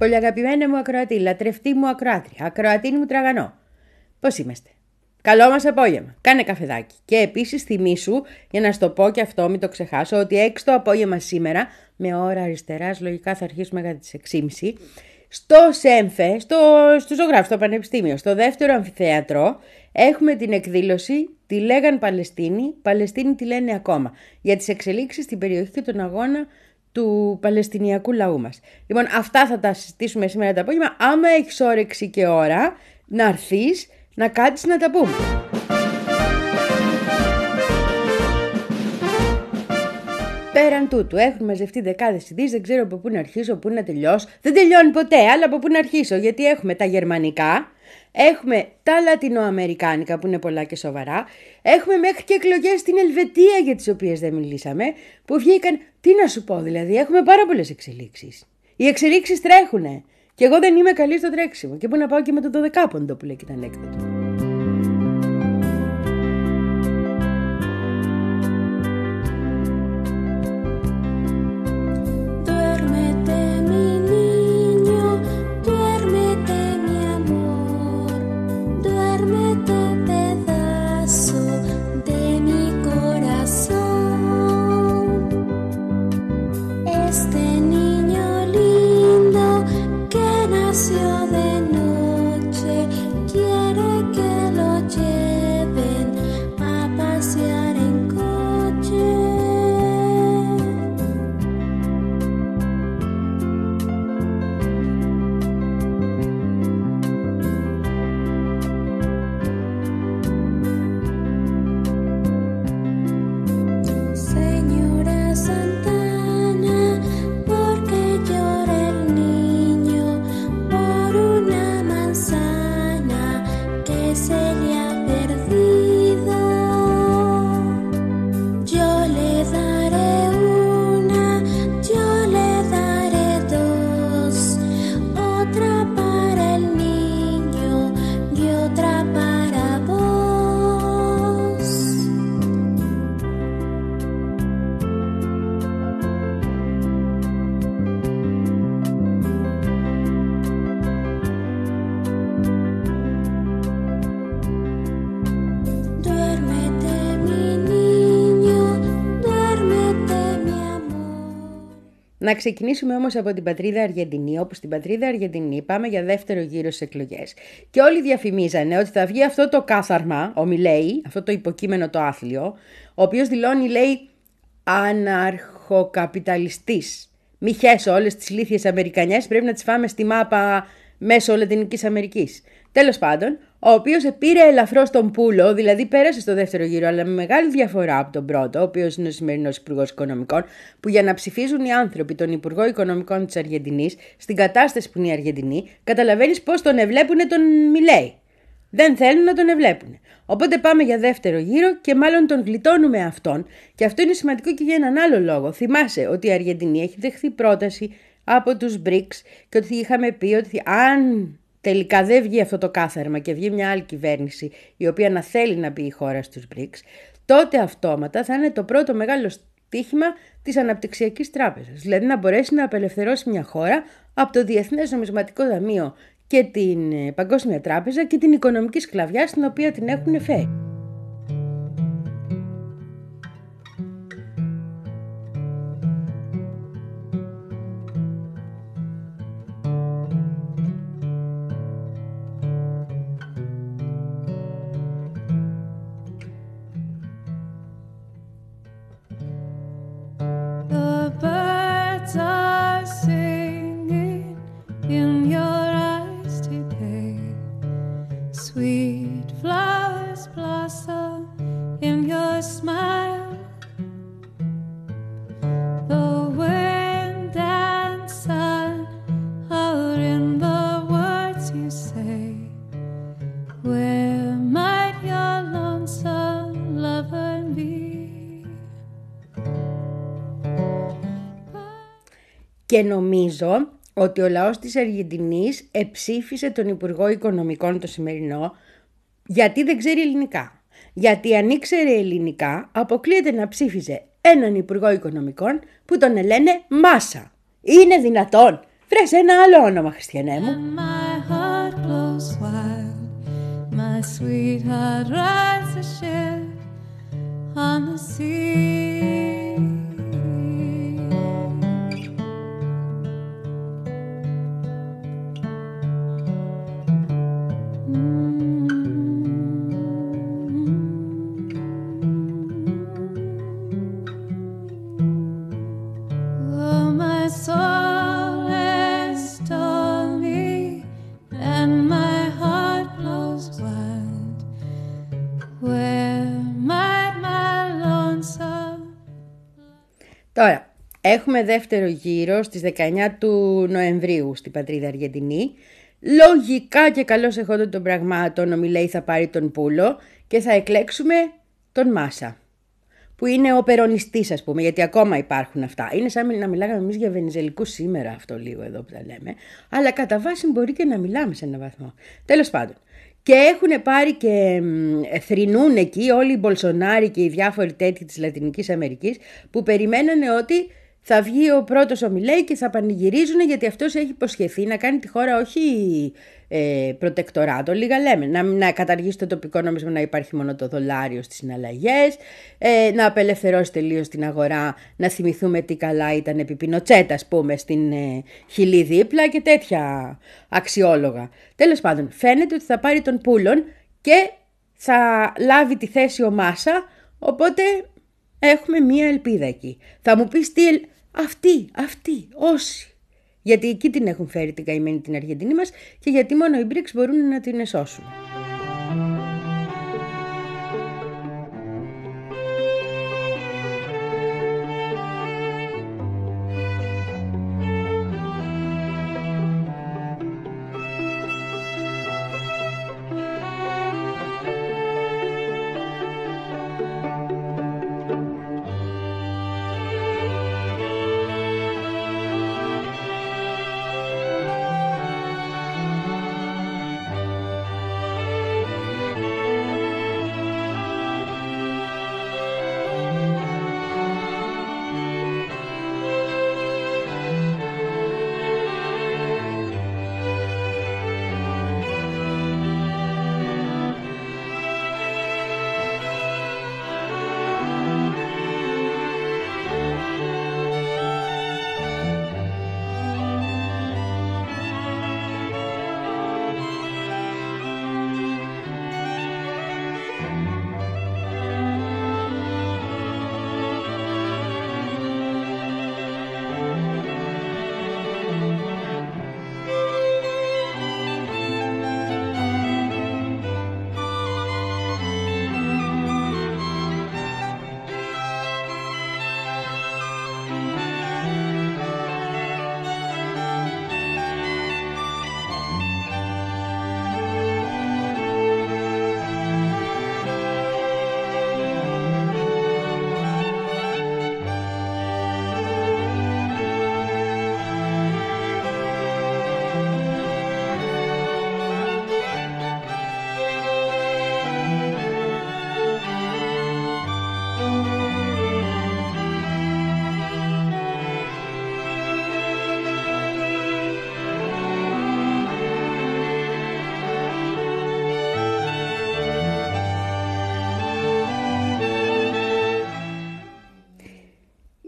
πολύ αγαπημένη μου ακροατή, λατρευτή μου ακροάτρια, ακροατή μου τραγανό. Πώς είμαστε; Καλό μας απόγευμα. Κάνε καφεδάκι. Και επίσης θυμήσου, για να σου το πω και αυτό, μην το ξεχάσω, ότι έξω το απόγευμα σήμερα, με ώρα αριστεράς, λογικά θα αρχίσουμε κατά τις 6.30, στο ΣΕΜΦΕ, στο, στο ζωγράφο, στο Πανεπιστήμιο, στο δεύτερο αμφιθέατρο, έχουμε την εκδήλωση «Τη λέγαν Παλαιστίνη, Παλαιστίνη τη λένε ακόμα» για τις εξελίξεις στην περιοχή και τον αγώνα του Παλαιστινιακού λαού μας. Λοιπόν, αυτά θα τα συζητήσουμε σήμερα το απόγευμα. Άμα έχεις όρεξη και ώρα, να έρθεις να κάτσεις να τα πούμε. Πέραν τούτου, έχουν μαζευτεί δεκάδες ειδήσεις, δεν ξέρω από πού να αρχίσω, πού να τελειώσω. Δεν τελειώνει ποτέ, αλλά από πού να αρχίσω, γιατί έχουμε τα γερμανικά, έχουμε τα λατινοαμερικάνικα που είναι πολλά και σοβαρά, έχουμε μέχρι και εκλογές στην Ελβετία για τις οποίες δεν μιλήσαμε, που βγήκαν. Τι να σου πω, δηλαδή, έχουμε πάρα πολλές εξελίξεις. Οι εξελίξεις τρέχουνε. Και εγώ δεν είμαι καλή στο τρέξιμο. Και πού να πάω και με το 12 πόντο που λέει και τα ανέκδοτο. Ξεκινήσουμε όμως από την πατρίδα Αργεντινή, όπου στην πατρίδα Αργεντινή πάμε για δεύτερο γύρο στις εκλογές. Και όλοι διαφημίζανε ότι θα βγει αυτό το κάθαρμα, ο Μιλέη, αυτό το υποκείμενο το άθλιο, ο οποίος δηλώνει, λέει, αναρχοκαπιταλιστής. Μη χέσω όλες τις λίθιες Αμερικανιές, πρέπει να τις φάμε στη μάπα μέσω Λατινικής Αμερικής. Τέλος πάντων, ο οποίος πήρε ελαφρώς τον πούλο, δηλαδή πέρασε στο δεύτερο γύρο, αλλά με μεγάλη διαφορά από τον πρώτο, ο οποίος είναι ο σημερινός Υπουργός Οικονομικών, που για να ψηφίζουν οι άνθρωποι τον Υπουργό Οικονομικών της Αργεντινής, στην κατάσταση που είναι η Αργεντινή, καταλαβαίνεις πώς τον ευλέπουν τον Μιλέη. Δεν θέλουν να τον ευλέπουν. Οπότε πάμε για δεύτερο γύρο και μάλλον τον γλιτώνουμε αυτόν. Και αυτό είναι σημαντικό και για έναν άλλο λόγο. Θυμάσαι ότι η Αργεντινή έχει δεχθεί πρόταση από τους BRICS και ότι είχαμε πει ότι αν τελικά δεν βγει αυτό το κάθαρμα και βγει μια άλλη κυβέρνηση η οποία να θέλει να μπει η χώρα στους BRICS, τότε αυτόματα θα είναι το πρώτο μεγάλο στίχημα της αναπτυξιακής τράπεζας. Δηλαδή να μπορέσει να απελευθερώσει μια χώρα από το Διεθνές Νομισματικό Δαμείο και την ε, Παγκόσμια Τράπεζα και την οικονομική σκλαβιά στην οποία την έχουν φέρει. Και νομίζω ότι ο λαός της Αργεντινής εψήφισε τον Υπουργό Οικονομικών το σημερινό γιατί δεν ξέρει ελληνικά. Γιατί αν ήξερε ελληνικά αποκλείεται να ψήφιζε έναν Υπουργό Οικονομικών που τον λένε Μάσα. Είναι δυνατόν. Βρες ένα άλλο όνομα, Χριστιανέ μου. My έχουμε δεύτερο γύρο στις 19 του Νοεμβρίου στην πατρίδα Αργεντινή. Λογικά και καλώς εχόντων των πραγμάτων ο Μιλέη θα πάρει τον Πούλο και θα εκλέξουμε τον Μάσα. Που είναι ο περονιστής ας πούμε, γιατί ακόμα υπάρχουν αυτά. Είναι σαν να μιλάγαμε εμείς για Βενιζελικούς σήμερα αυτό λίγο εδώ που τα λέμε. Αλλά κατά βάση μπορεί και να μιλάμε σε έναν βαθμό. Τέλος πάντων. Και έχουν πάρει και θρυνούν εκεί όλοι οι Μπολσονάροι και οι διάφοροι τέτοιοι της Λατινικής Αμερικής που περιμένανε ότι θα βγει ο πρώτος ο Μιλέη και θα πανηγυρίζουν γιατί αυτός έχει υποσχεθεί να κάνει τη χώρα όχι ε, προτεκτοράτο, λίγα λέμε, να, να καταργήσει το τοπικό νόμισμα να υπάρχει μόνο το δολάριο στις συναλλαγές, ε, να απελευθερώσει τελείως την αγορά, να θυμηθούμε τι καλά ήταν επί Πινοτσέτα, ας πούμε, στην ε, Χιλή δίπλα και τέτοια αξιόλογα. Τέλος πάντων, φαίνεται ότι θα πάρει τον Πούλον και θα λάβει τη θέση ο Μάσα, οπότε έχουμε μία ελπίδα εκεί. Θα μου πεις τι... Αυτή, αυτή, όσοι γιατί εκεί την έχουν φέρει την καημένη την Αργεντινή μας και γιατί μόνο οι BRICS μπορούν να την εσώσουν.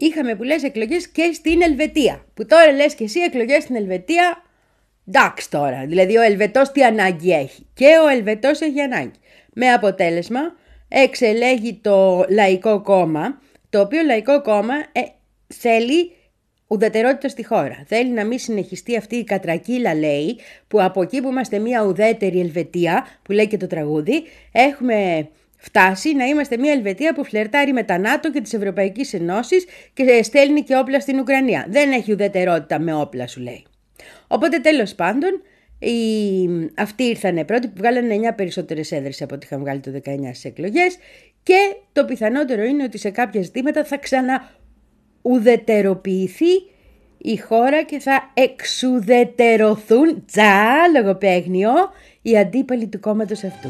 Είχαμε που λες εκλογές και στην Ελβετία. Που τώρα λες και εσύ εκλογές στην Ελβετία, εντάξει τώρα. Δηλαδή ο Ελβετός τι ανάγκη έχει. Και ο Ελβετός έχει ανάγκη. Με αποτέλεσμα εξελέγει το Λαϊκό Κόμμα, το οποίο Λαϊκό Κόμμα ε, θέλει ουδετερότητα στη χώρα. Θέλει να μην συνεχιστεί αυτή η κατρακύλα, λέει, που από εκεί που είμαστε μια ουδέτερη Ελβετία, που λέει και το τραγούδι, έχουμε φτάσει να είμαστε μια Ελβετία που φλερτάρει με τα ΝΑΤΟ και τις Ευρωπαϊκές Ενώσεις και στέλνει και όπλα στην Ουκρανία. Δεν έχει ουδετερότητα με όπλα σου λέει. Οπότε τέλος πάντων οι... αυτοί ήρθαν πρώτοι που βγάλανε 9 περισσότερες έδρες από ό,τι είχαν βγάλει το 19 στις εκλογές και το πιθανότερο είναι ότι σε κάποια ζητήματα θα ξαναουδετεροποιηθεί η χώρα και θα εξουδετερωθούν, τζα, λογοπαίγνιο, οι αντίπαλοι του κόμματος αυτού.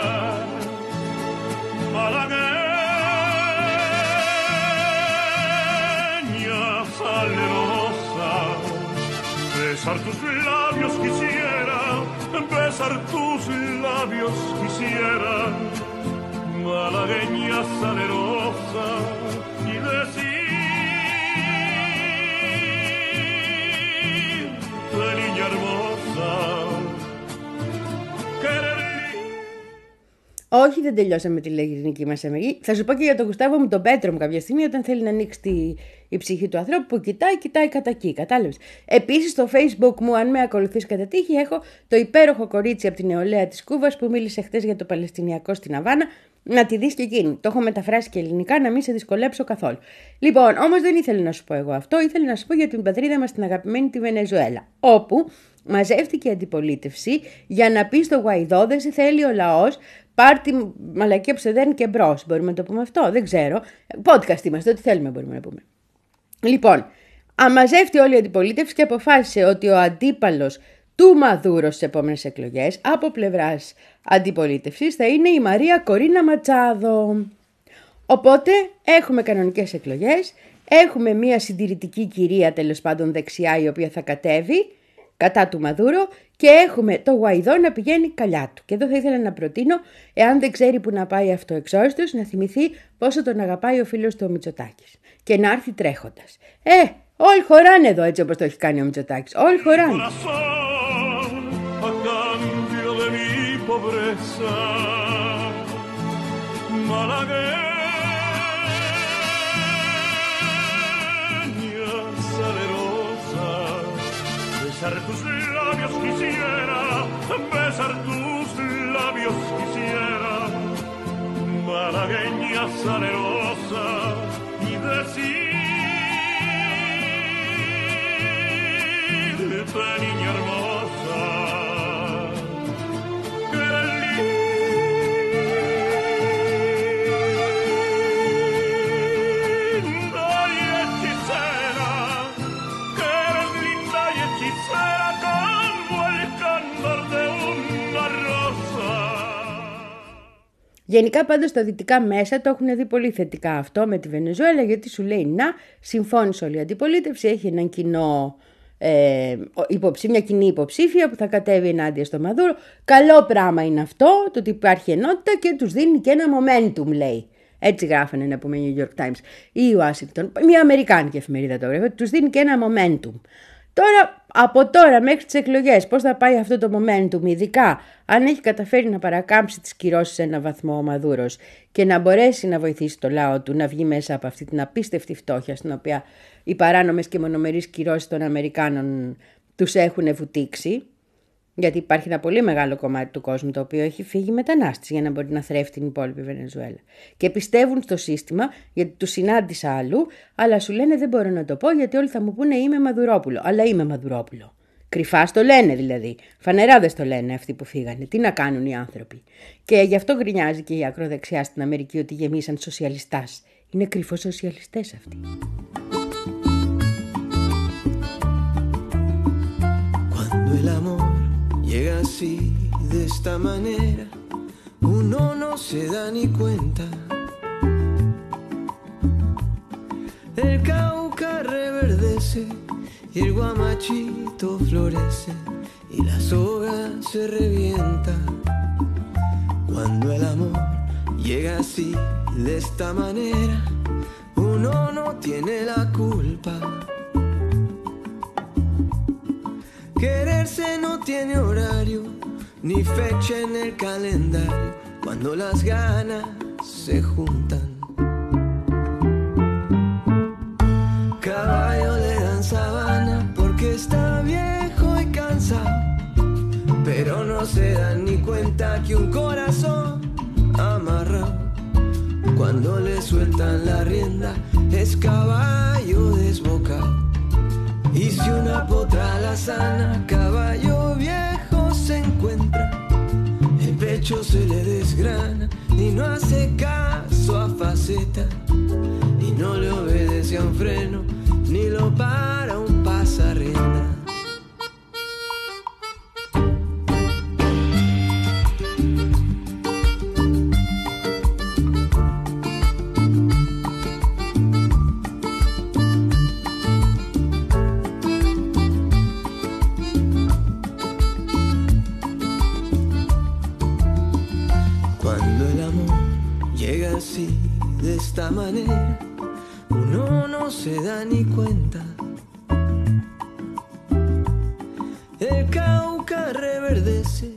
Malagueña salerosa, besar tus labios quisiera, besar tus labios quisiera, malagueña salerosa, y decir, Όχι, δεν τελειώσαμε τη λεγυρινική μας αμερική. Θα σου πω και για τον Γουστάβο μου τον Πέτρο μου κάποια στιγμή, όταν θέλει να ανοίξει τη, η ψυχή του ανθρώπου που κοιτάει, κοιτάει κατά εκεί. Κατάλαβες. Επίσης στο Facebook μου, αν με ακολουθείς κατά τύχη, έχω το υπέροχο κορίτσι από την νεολαία της Κούβας που μίλησε χθες για το Παλαιστινιακό στην Αβάνα. Να τη δεις και εκείνη. Το έχω μεταφράσει και ελληνικά, να μην σε δυσκολέψω καθόλου. Λοιπόν, όμως δεν ήθελα να σου πω εγώ αυτό, ήθελα να σου πω για την πατρίδα μας την αγαπημένη τη Βενεζουέλα. Όπου μαζεύτηκε η αντιπολίτευση για να πει στο Γουαϊδό δεν σε θέλει ο λαός Πάρτι μαλακή που και μπρος. Μπορούμε να το πούμε αυτό; Δεν ξέρω. Podcast είμαστε. Ό,τι θέλουμε μπορούμε να πούμε. Λοιπόν, αμαζεύτηκε όλη η αντιπολίτευση και αποφάσισε ότι ο αντίπαλος του Μαδούρο στις επόμενες εκλογές από πλευράς αντιπολίτευσης θα είναι η Μαρία Κορίνα Ματσάδο. Οπότε έχουμε κανονικές εκλογές. Έχουμε μια συντηρητική κυρία τέλος πάντων δεξιά η οποία θα κατέβει κατά του Μαδούρο και έχουμε το Γουαϊδό να πηγαίνει καλιά του. Και εδώ θα ήθελα να προτείνω, εάν δεν ξέρει που να πάει αυτό εξόριστος, να θυμηθεί πόσο τον αγαπάει ο φίλος του ο Μητσοτάκης και να έρθει τρέχοντας. Ε, όλοι χωράνε εδώ έτσι όπως το έχει κάνει ο Μητσοτάκης. Όλοι χωράνε. Besar malagueña salerosa, y decirte, niña hermosa, Γενικά πάντα στα δυτικά μέσα το έχουν δει πολύ θετικά αυτό με τη Βενεζουέλα γιατί σου λέει να συμφώνησε όλη η αντιπολίτευση, έχει έναν κοινό ε, υποψή, μια κοινή υποψήφια που θα κατέβει ενάντια στο Μαδούρο. Καλό πράγμα είναι αυτό, το ότι υπάρχει ενότητα και τους δίνει και ένα momentum λέει. Έτσι γράφανε να πούμε New York Times ή η Washington, μια Αμερικάνικη εφημερίδα το γράφει, τους δίνει και ένα momentum. Τώρα, από τώρα μέχρι τις εκλογές, πώς θα πάει αυτό το momentum, ειδικά αν έχει καταφέρει να παρακάμψει τις κυρώσεις σε ένα βαθμό ο Μαδούρος και να μπορέσει να βοηθήσει το λαό του να βγει μέσα από αυτή την απίστευτη φτώχεια στην οποία οι παράνομες και μονομερείς κυρώσεις των Αμερικάνων τους έχουν βουτήξει, γιατί υπάρχει ένα πολύ μεγάλο κομμάτι του κόσμου το οποίο έχει φύγει μετανάστης για να μπορεί να θρέφει την υπόλοιπη Βενεζουέλα. Και πιστεύουν στο σύστημα, γιατί τους συνάντησα αλλού, αλλά σου λένε δεν μπορώ να το πω γιατί όλοι θα μου πούνε είμαι Μαδουρόπουλο. Αλλά είμαι Μαδουρόπουλο. Κρυφά στο λένε δηλαδή. Φανερά δεν στο λένε αυτοί που φύγανε. Τι να κάνουν οι άνθρωποι. Και γι' αυτό γκρινιάζει και η ακροδεξιά στην Αμερική ότι γεμίσαν σοσιαλιστάς. Είναι κρυφό σοσιαλιστές αυτοί. Cuando el amor llega así, de esta manera, uno no se da ni cuenta. El cauca reverdece y el guamachito florece y la soga se revienta. Cuando el amor llega así, de esta manera, uno no tiene la culpa. Quererse no tiene horario ni fecha en el calendario cuando las ganas se juntan. Caballo le dan sabana porque está viejo y cansado, pero no se dan ni cuenta que un corazón ama Cuando le sueltan la rienda es caballo desbocado. Y si una potra la sana, caballo viejo se encuentra. El pecho se le desgrana y no hace caso a faceta. Y no le obedece a un freno, ni lo para un pasarrienda. Manera, uno no se da ni cuenta. El Cauca reverdece.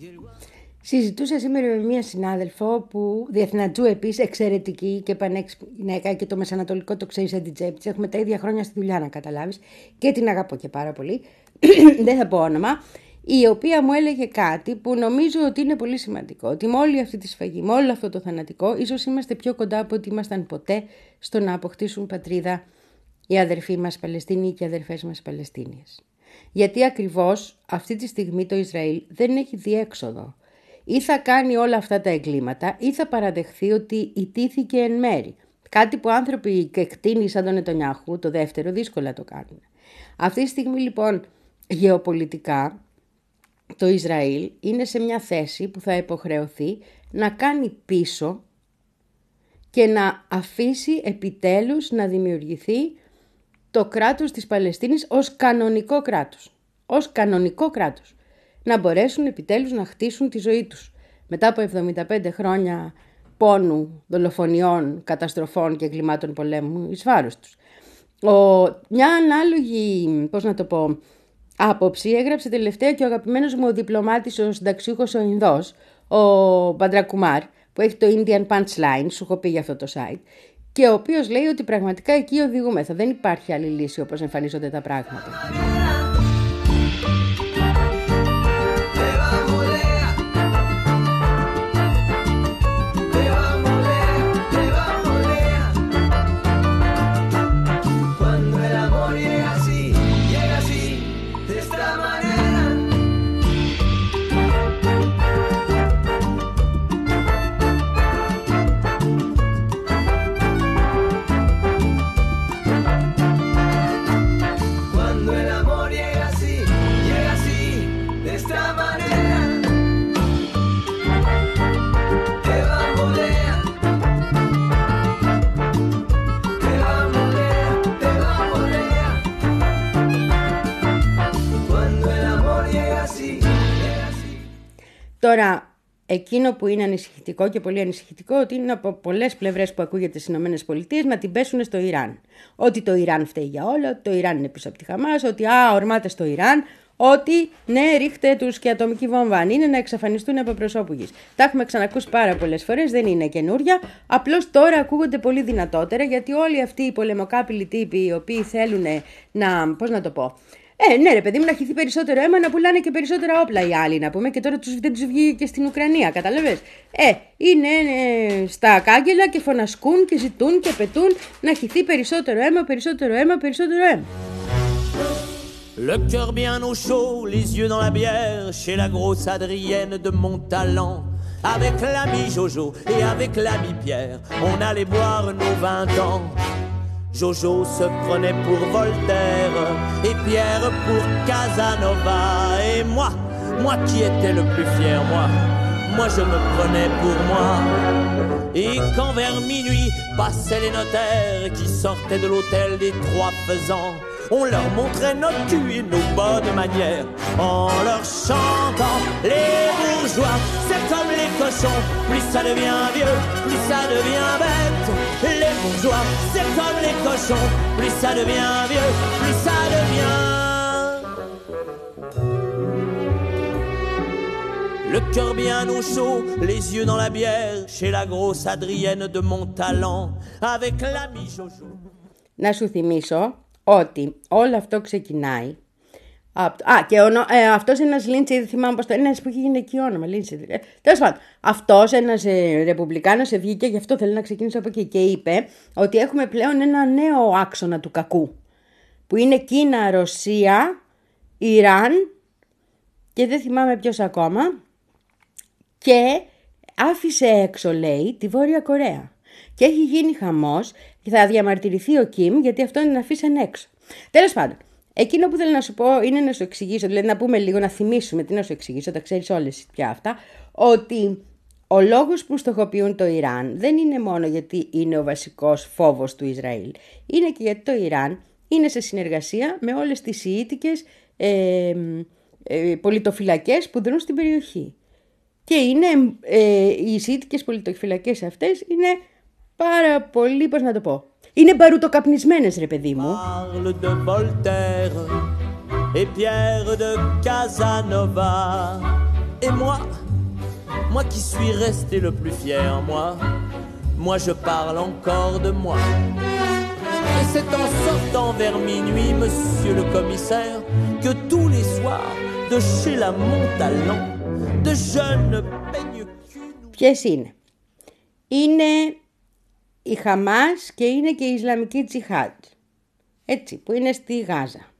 y el gua- Συζητούσα σήμερα με μία συνάδελφο που διεθνατζού επίσης, εξαιρετική και πανέξυπνη γυναίκα και το μεσανατολικό το ξέρεις σαν την τσέπη της. Έχουμε τα ίδια χρόνια στη δουλειά, να καταλάβεις. Και την αγαπώ και πάρα πολύ. Δεν θα πω όνομα. Η οποία μου έλεγε κάτι που νομίζω ότι είναι πολύ σημαντικό. Ότι με όλη αυτή τη σφαγή, με όλο αυτό το θανατικό, ίσως είμαστε πιο κοντά από ό,τι ήμασταν ποτέ στο να αποκτήσουν πατρίδα οι αδερφοί μας Παλαιστίνοι και οι αδερφές μας Παλαιστίνιες. Γιατί ακριβώς αυτή τη στιγμή το Ισραήλ δεν έχει διέξοδο. Ή θα κάνει όλα αυτά τα εγκλήματα ή θα παραδεχθεί ότι ιτήθηκε εν μέρη. Κάτι που άνθρωποι και κτίνοι σαν τον Ετονιάχου, το δεύτερο, δύσκολα το κάνουν. Αυτή τη στιγμή λοιπόν γεωπολιτικά το Ισραήλ είναι σε μια θέση που θα υποχρεωθεί να κάνει πίσω και να αφήσει επιτέλους να δημιουργηθεί το κράτος της Παλαιστίνης ως κανονικό κράτος. Ως κανονικό κράτος. Να μπορέσουν επιτέλους να χτίσουν τη ζωή τους. Μετά από 75 χρόνια πόνου, δολοφονιών, καταστροφών και εγκλημάτων πολέμου εις βάρος τους. Ο, μια ανάλογη, πώς να το πω, άποψη έγραψε τελευταία και ο αγαπημένος μου ο διπλωμάτης, ο συνταξιούχος ο Ινδός, ο Μπαντρακουμάρ, που έχει το Indian Punchline, σου έχω πει για αυτό το site, και ο οποίος λέει ότι πραγματικά εκεί οδηγούμεθα. Δεν υπάρχει άλλη λύση όπως εμφανίζονται τα πράγματα. Τώρα, εκείνο που είναι ανησυχητικό και πολύ ανησυχητικό, ότι είναι από πολλές πλευρές που ακούγεται στις ΗΠΑ να την πέσουν στο Ιράν. Ότι το Ιράν φταίει για όλα, ότι το Ιράν είναι πίσω από τη Χαμάς, ότι α, ορμάτε στο Ιράν, ότι ναι, ρίχτε τους και ατομική βόμβα αν είναι να εξαφανιστούν από προσώπου γης. Τα έχουμε ξανακούσει πάρα πολλές φορές, δεν είναι καινούρια. Απλώς τώρα ακούγονται πολύ δυνατότερα γιατί όλοι αυτοί οι πολεμοκάπηλοι τύποι οι οποίοι θέλουν να. Πώς να το πω. Ε, ναι, ρε παιδί μου, να χυθεί περισσότερο αίμα, να πουλάνε και περισσότερα όπλα οι άλλοι, να πούμε. Και τώρα τους, δεν τους βγήκε και στην Ουκρανία, κατάλαβες; Ε, είναι ε, στα κάγκελα και φωνασκούν και ζητούν και απαιτούν να χυθεί περισσότερο αίμα, περισσότερο αίμα, περισσότερο αίμα. Le cœur bien au chaud, les yeux dans la bière, chez la grosse Adrienne de mon talent. Avec l'ami Jojo et avec l'ami Pierre, on allait boire nos vingt ans. Jojo se prenait pour Voltaire et Pierre pour Casanova. Et moi, moi qui étais le plus fier, moi, moi je me prenais pour moi. Et quand vers minuit passaient les notaires qui sortaient de l'hôtel des trois faisans, on leur montrait nos culs et nos bonnes manières en leur chantant les bourgeois. C'est comme les cochons, plus ça devient vieux, plus ça devient bête. Les bourgeois, c'est comme les cochons, plus ça devient vieux, plus ça devient. Le cœur bien au chaud, les yeux dans la bière, chez la grosse Adrienne de mon talent, avec l'ami Jojo. Να σου θυμίσω Ότι όλο αυτό ξεκινάει Α, και ονο... ε, αυτός ένας Λίντσι, δεν θυμάμαι πώς το ένας που είχε γυναικείο όνομα. Λίντσι. Ε, Τέλος πάντων, αυτός ένας ε, Ρεπουμπλικάνος βγήκε, γι' αυτό θέλω να ξεκινήσω από εκεί και είπε ότι έχουμε πλέον ένα νέο άξονα του κακού. Που είναι Κίνα, Ρωσία, Ιράν και δεν θυμάμαι ποιος ακόμα. Και άφησε έξω, λέει, τη Βόρεια Κορέα. Και έχει γίνει χαμός και θα διαμαρτυρηθεί ο Κιμ γιατί αυτό είναι να αφήσαν έξω. Τέλος πάντων, Εκείνο που θέλω να σου πω είναι να σου εξηγήσω, δηλαδή να πούμε λίγο, να θυμίσουμε, τι να σου εξηγήσω, τα ξέρεις όλες πια αυτά, ότι ο λόγος που στοχοποιούν το Ιράν δεν είναι μόνο γιατί είναι ο βασικός φόβος του Ισραήλ, είναι και γιατί το Ιράν είναι σε συνεργασία με όλες τις Ιήτικες ε, ε, πολιτοφυλακές που δρούν στην περιοχή. Και είναι, ε, οι Σιήτικες πολιτοφυλακές αυτές είναι πάρα πολύ, πώς να το πω, είναι μπαρουτοκαπνισμένες ρε παιδί μου. Parle de Voltaire et Pierre de Casanova. Et moi, moi qui suis resté le plus fier, moi, moi je parle encore de moi. Et c'est en sortant vers minuit, monsieur le commissaire, que tous les soirs, de chez la Montalon, de jeunes peigne Ποιες είναι. Είναι η Χαμάς και είναι και η Ισλαμική Τσιχάτ. Έτσι, που είναι στη Γάζα.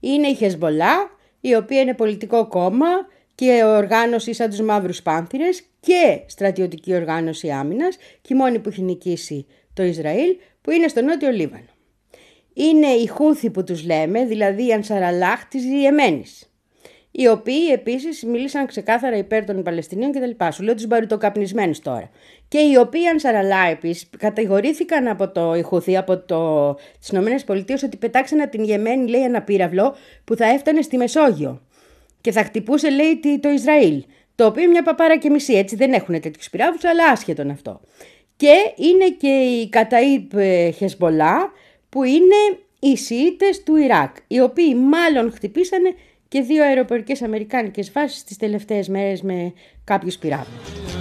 Είναι η Χεσμολά, η οποία είναι πολιτικό κόμμα και οργάνωση σαν τους μαύρους πάνθυρες και στρατιωτική οργάνωση άμυνας και η μόνη που έχει νικήσει το Ισραήλ που είναι στο νότιο Λίβανο. Είναι οι Χούθη που τους λέμε, δηλαδή η Ανσαραλάχ της Ιεμένης οι οποίοι επίσης μίλησαν ξεκάθαρα υπέρ των Παλαιστινίων κτλ. Σου λέω τους μπαρουτοκαπνισμένου τώρα. Και οι οποίοι Ανσαραλά επίσης κατηγορήθηκαν από το Ιχουθή, από το... τις ΗΠΑ, ότι πετάξαν από την Γεμένη, λέει, ένα πύραυλο που θα έφτανε στη Μεσόγειο. Και θα χτυπούσε, λέει, το Ισραήλ. Το οποίο μια παπάρα και μισή, έτσι δεν έχουν τέτοιους πυράβλους, αλλά άσχετον αυτό. Και είναι και η Καταΐπ ε, Χεσμολά, που είναι οι Σιήτες του Ιράκ, οι οποίοι μάλλον χτυπήσανε και δύο αεροπορικές αμερικάνικες βάσεις τις τελευταίες μέρες με κάποιους πυράβλους.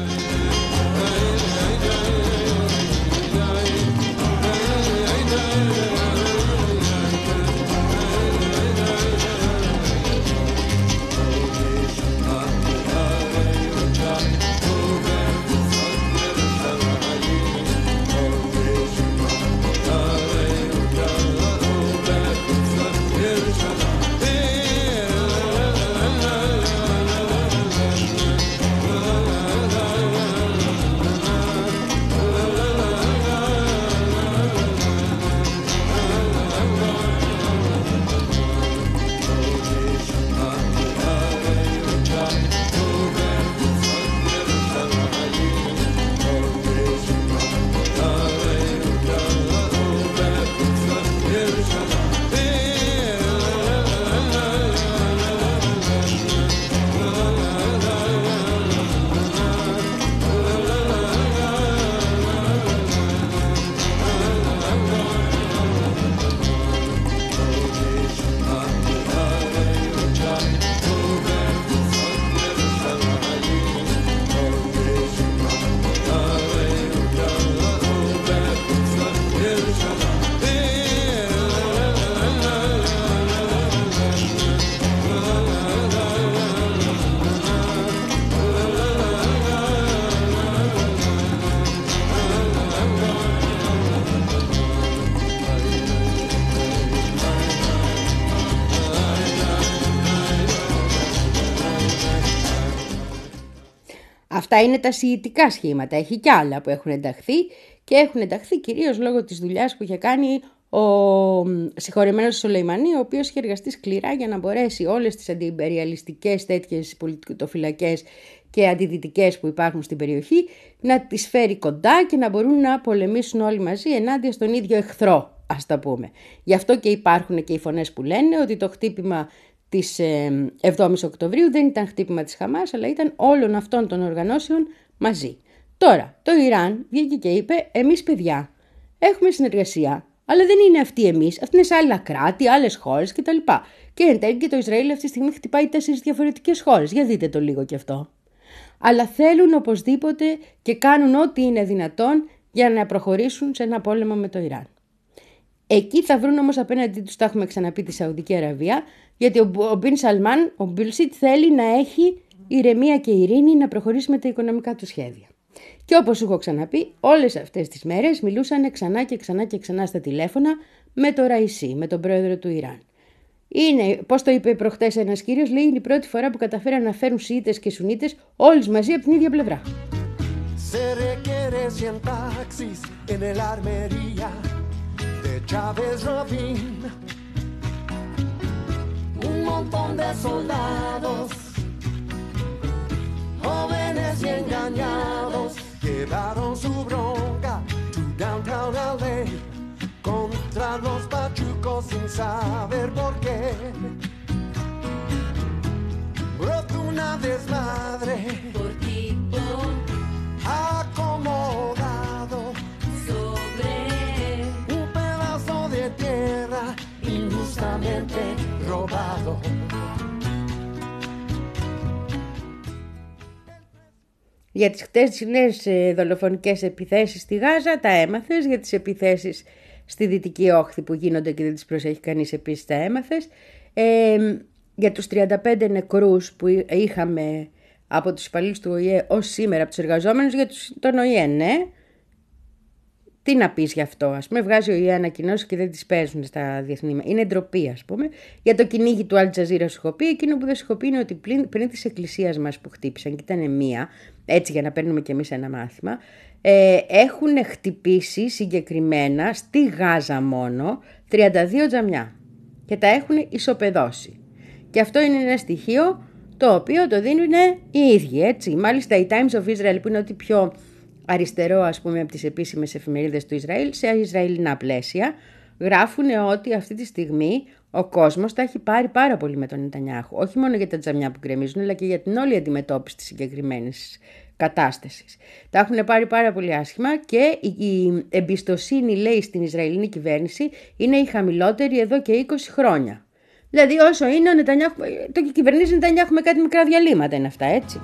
Αυτά είναι τα σιητικά σχήματα. Έχει κι άλλα που έχουν ενταχθεί και έχουν ενταχθεί κυρίως λόγω της δουλειάς που είχε κάνει ο συγχωρεμένος Σολεϊμανί, ο οποίος είχε εργαστεί σκληρά για να μπορέσει όλες τις αντιυμπεριαλιστικές τέτοιες πολιτικοφυλακές και αντιδυτικές που υπάρχουν στην περιοχή να τις φέρει κοντά και να μπορούν να πολεμήσουν όλοι μαζί ενάντια στον ίδιο εχθρό, ας τα πούμε. Γι' αυτό και υπάρχουν και οι φωνές που λένε ότι το χτύπημα της 7ης ε, Οκτωβρίου δεν ήταν χτύπημα της Χαμάς, αλλά ήταν όλων αυτών των οργανώσεων μαζί. Τώρα, το Ιράν βγήκε και είπε, εμείς παιδιά, έχουμε συνεργασία, αλλά δεν είναι αυτοί εμείς, αυτοί είναι σε άλλα κράτη, άλλες χώρες κτλ. Και εν τέλει και το Ισραήλ αυτή τη στιγμή χτυπάει τέσσερις διαφορετικές χώρες, για δείτε το λίγο κι αυτό. Αλλά θέλουν οπωσδήποτε και κάνουν ό,τι είναι δυνατόν για να προχωρήσουν σε ένα πόλεμο με το Ιράν. Εκεί θα βρουν όμως απέναντί τους, τα έχουμε ξαναπεί, τη Σαουδική Αραβία, γιατί ο, ο Μπιν Σαλμάν, ο Μπίλσιτ θέλει να έχει ηρεμία και ειρήνη να προχωρήσει με τα οικονομικά του σχέδια. Και όπως σου έχω ξαναπεί, όλες αυτές τις μέρες μιλούσαν ξανά και ξανά και ξανά στα τηλέφωνα με το Ραϊσί, με τον πρόεδρο του Ιράν. Είναι, πώς το είπε προχτές ένας κύριος, λέει είναι η πρώτη φορά που καταφέραν να φέρουν Σιήτες και Σουνίτες όλοι μαζί από την ίδια πλευρά. Chávez Rabin. Un montón de soldados, jóvenes y engañados, llevaron su bronca to downtown LA. contra los pachucos sin saber por qué. Brotó una desmadre por tipo acomodado injustamente robado. Για τις χτεσινές δολοφονικές επιθέσεις στη Γάζα τα έμαθες, για τις επιθέσεις στη Δυτική Όχθη που γίνονται και δεν τις προσέχει κανείς επίσης τα έμαθες. Ε, για τους 35 νεκρούς που είχαμε από τους υπαλλήλους του ΟΗΕ ως σήμερα από τους εργαζόμενους για τους, τον ΟΗΕ, ναι. Τι να πεις γι' αυτό, ας πούμε, βγάζει ο ΙΕ ανακοινώσεις και δεν τις παίζουν στα διεθνή. Είναι ντροπή, ας πούμε. Για το κυνήγι του Αλτζαζίρα σου έχω πει, εκείνο που δεν σου έχω πει είναι ότι πριν, πριν της εκκλησίας μας που χτύπησαν, και ήταν μία, έτσι για να παίρνουμε κι εμείς ένα μάθημα, ε, έχουν χτυπήσει συγκεκριμένα στη Γάζα μόνο 32 τζαμιά και τα έχουν ισοπεδώσει. Και αυτό είναι ένα στοιχείο το οποίο το δίνουν οι ίδιοι έτσι. Μάλιστα η Times of Israel που είναι ότι πιο αριστερό ας πούμε από τις επίσημες εφημερίδες του Ισραήλ σε Ισραηλινά πλαίσια γράφουν ότι αυτή τη στιγμή ο κόσμος τα έχει πάρει πάρα πολύ με τον Νετανιάχου. Όχι μόνο για τα τζαμιά που γκρεμίζουν αλλά και για την όλη αντιμετώπιση της συγκεκριμένης κατάστασης. Τα έχουν πάρει πάρα πολύ άσχημα και η εμπιστοσύνη, λέει, στην Ισραηλινή κυβέρνηση είναι η χαμηλότερη εδώ και 20 χρόνια. Δηλαδή όσο είναι ο Νετανιάχου, το κυβερνήσει Νετανιάχου με κάτι μικρά διαλύματα είναι αυτά, έτσι.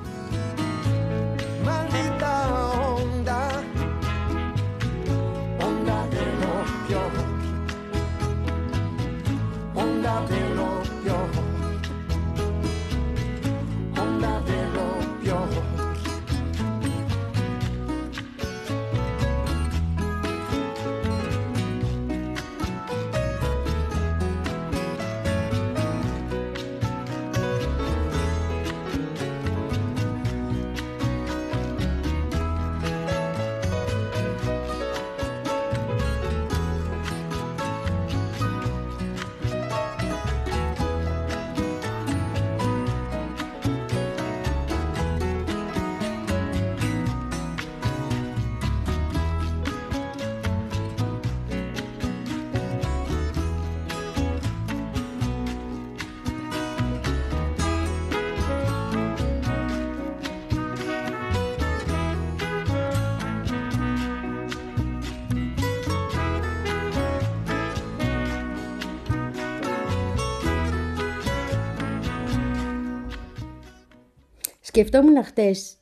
Σκεφτόμουν χτες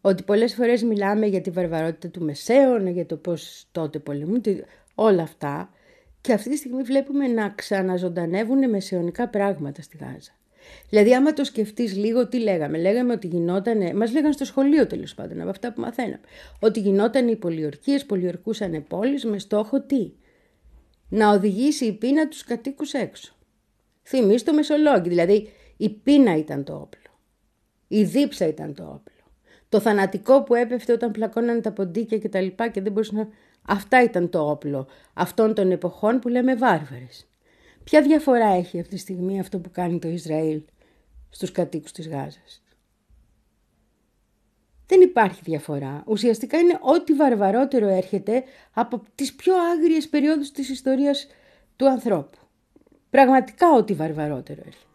ότι πολλές φορές μιλάμε για τη βαρβαρότητα του Μεσαίωνα, για το πώς τότε πολεμούν, όλα αυτά και αυτή τη στιγμή βλέπουμε να ξαναζωντανεύουν μεσαιωνικά πράγματα στη Γάζα. Δηλαδή άμα το σκεφτείς λίγο τι λέγαμε, λέγαμε ότι γινόταν, μας λέγανε στο σχολείο τέλος πάντων από αυτά που μαθαίναμε, ότι γινόταν οι πολιορκίες, πολιορκούσαν πόλεις με στόχο τι, να οδηγήσει η πείνα τους κατοίκους έξω. Θυμείς το Μεσολόγγι, δηλαδή η πείνα ήταν το όπλο. Η δίψα ήταν το όπλο. Το θανατικό που έπεφτε όταν πλακώνανε τα ποντίκια και τα λοιπά και δεν μπορούσε να... Αυτά ήταν το όπλο αυτών των εποχών που λέμε βάρβαρες. Ποια διαφορά έχει αυτή τη στιγμή αυτό που κάνει το Ισραήλ στους κατοίκους της Γάζας; Δεν υπάρχει διαφορά. Ουσιαστικά είναι ό,τι βαρβαρότερο έρχεται από τις πιο άγριες περιόδους της ιστορίας του ανθρώπου. Πραγματικά ό,τι βαρβαρότερο έρχεται.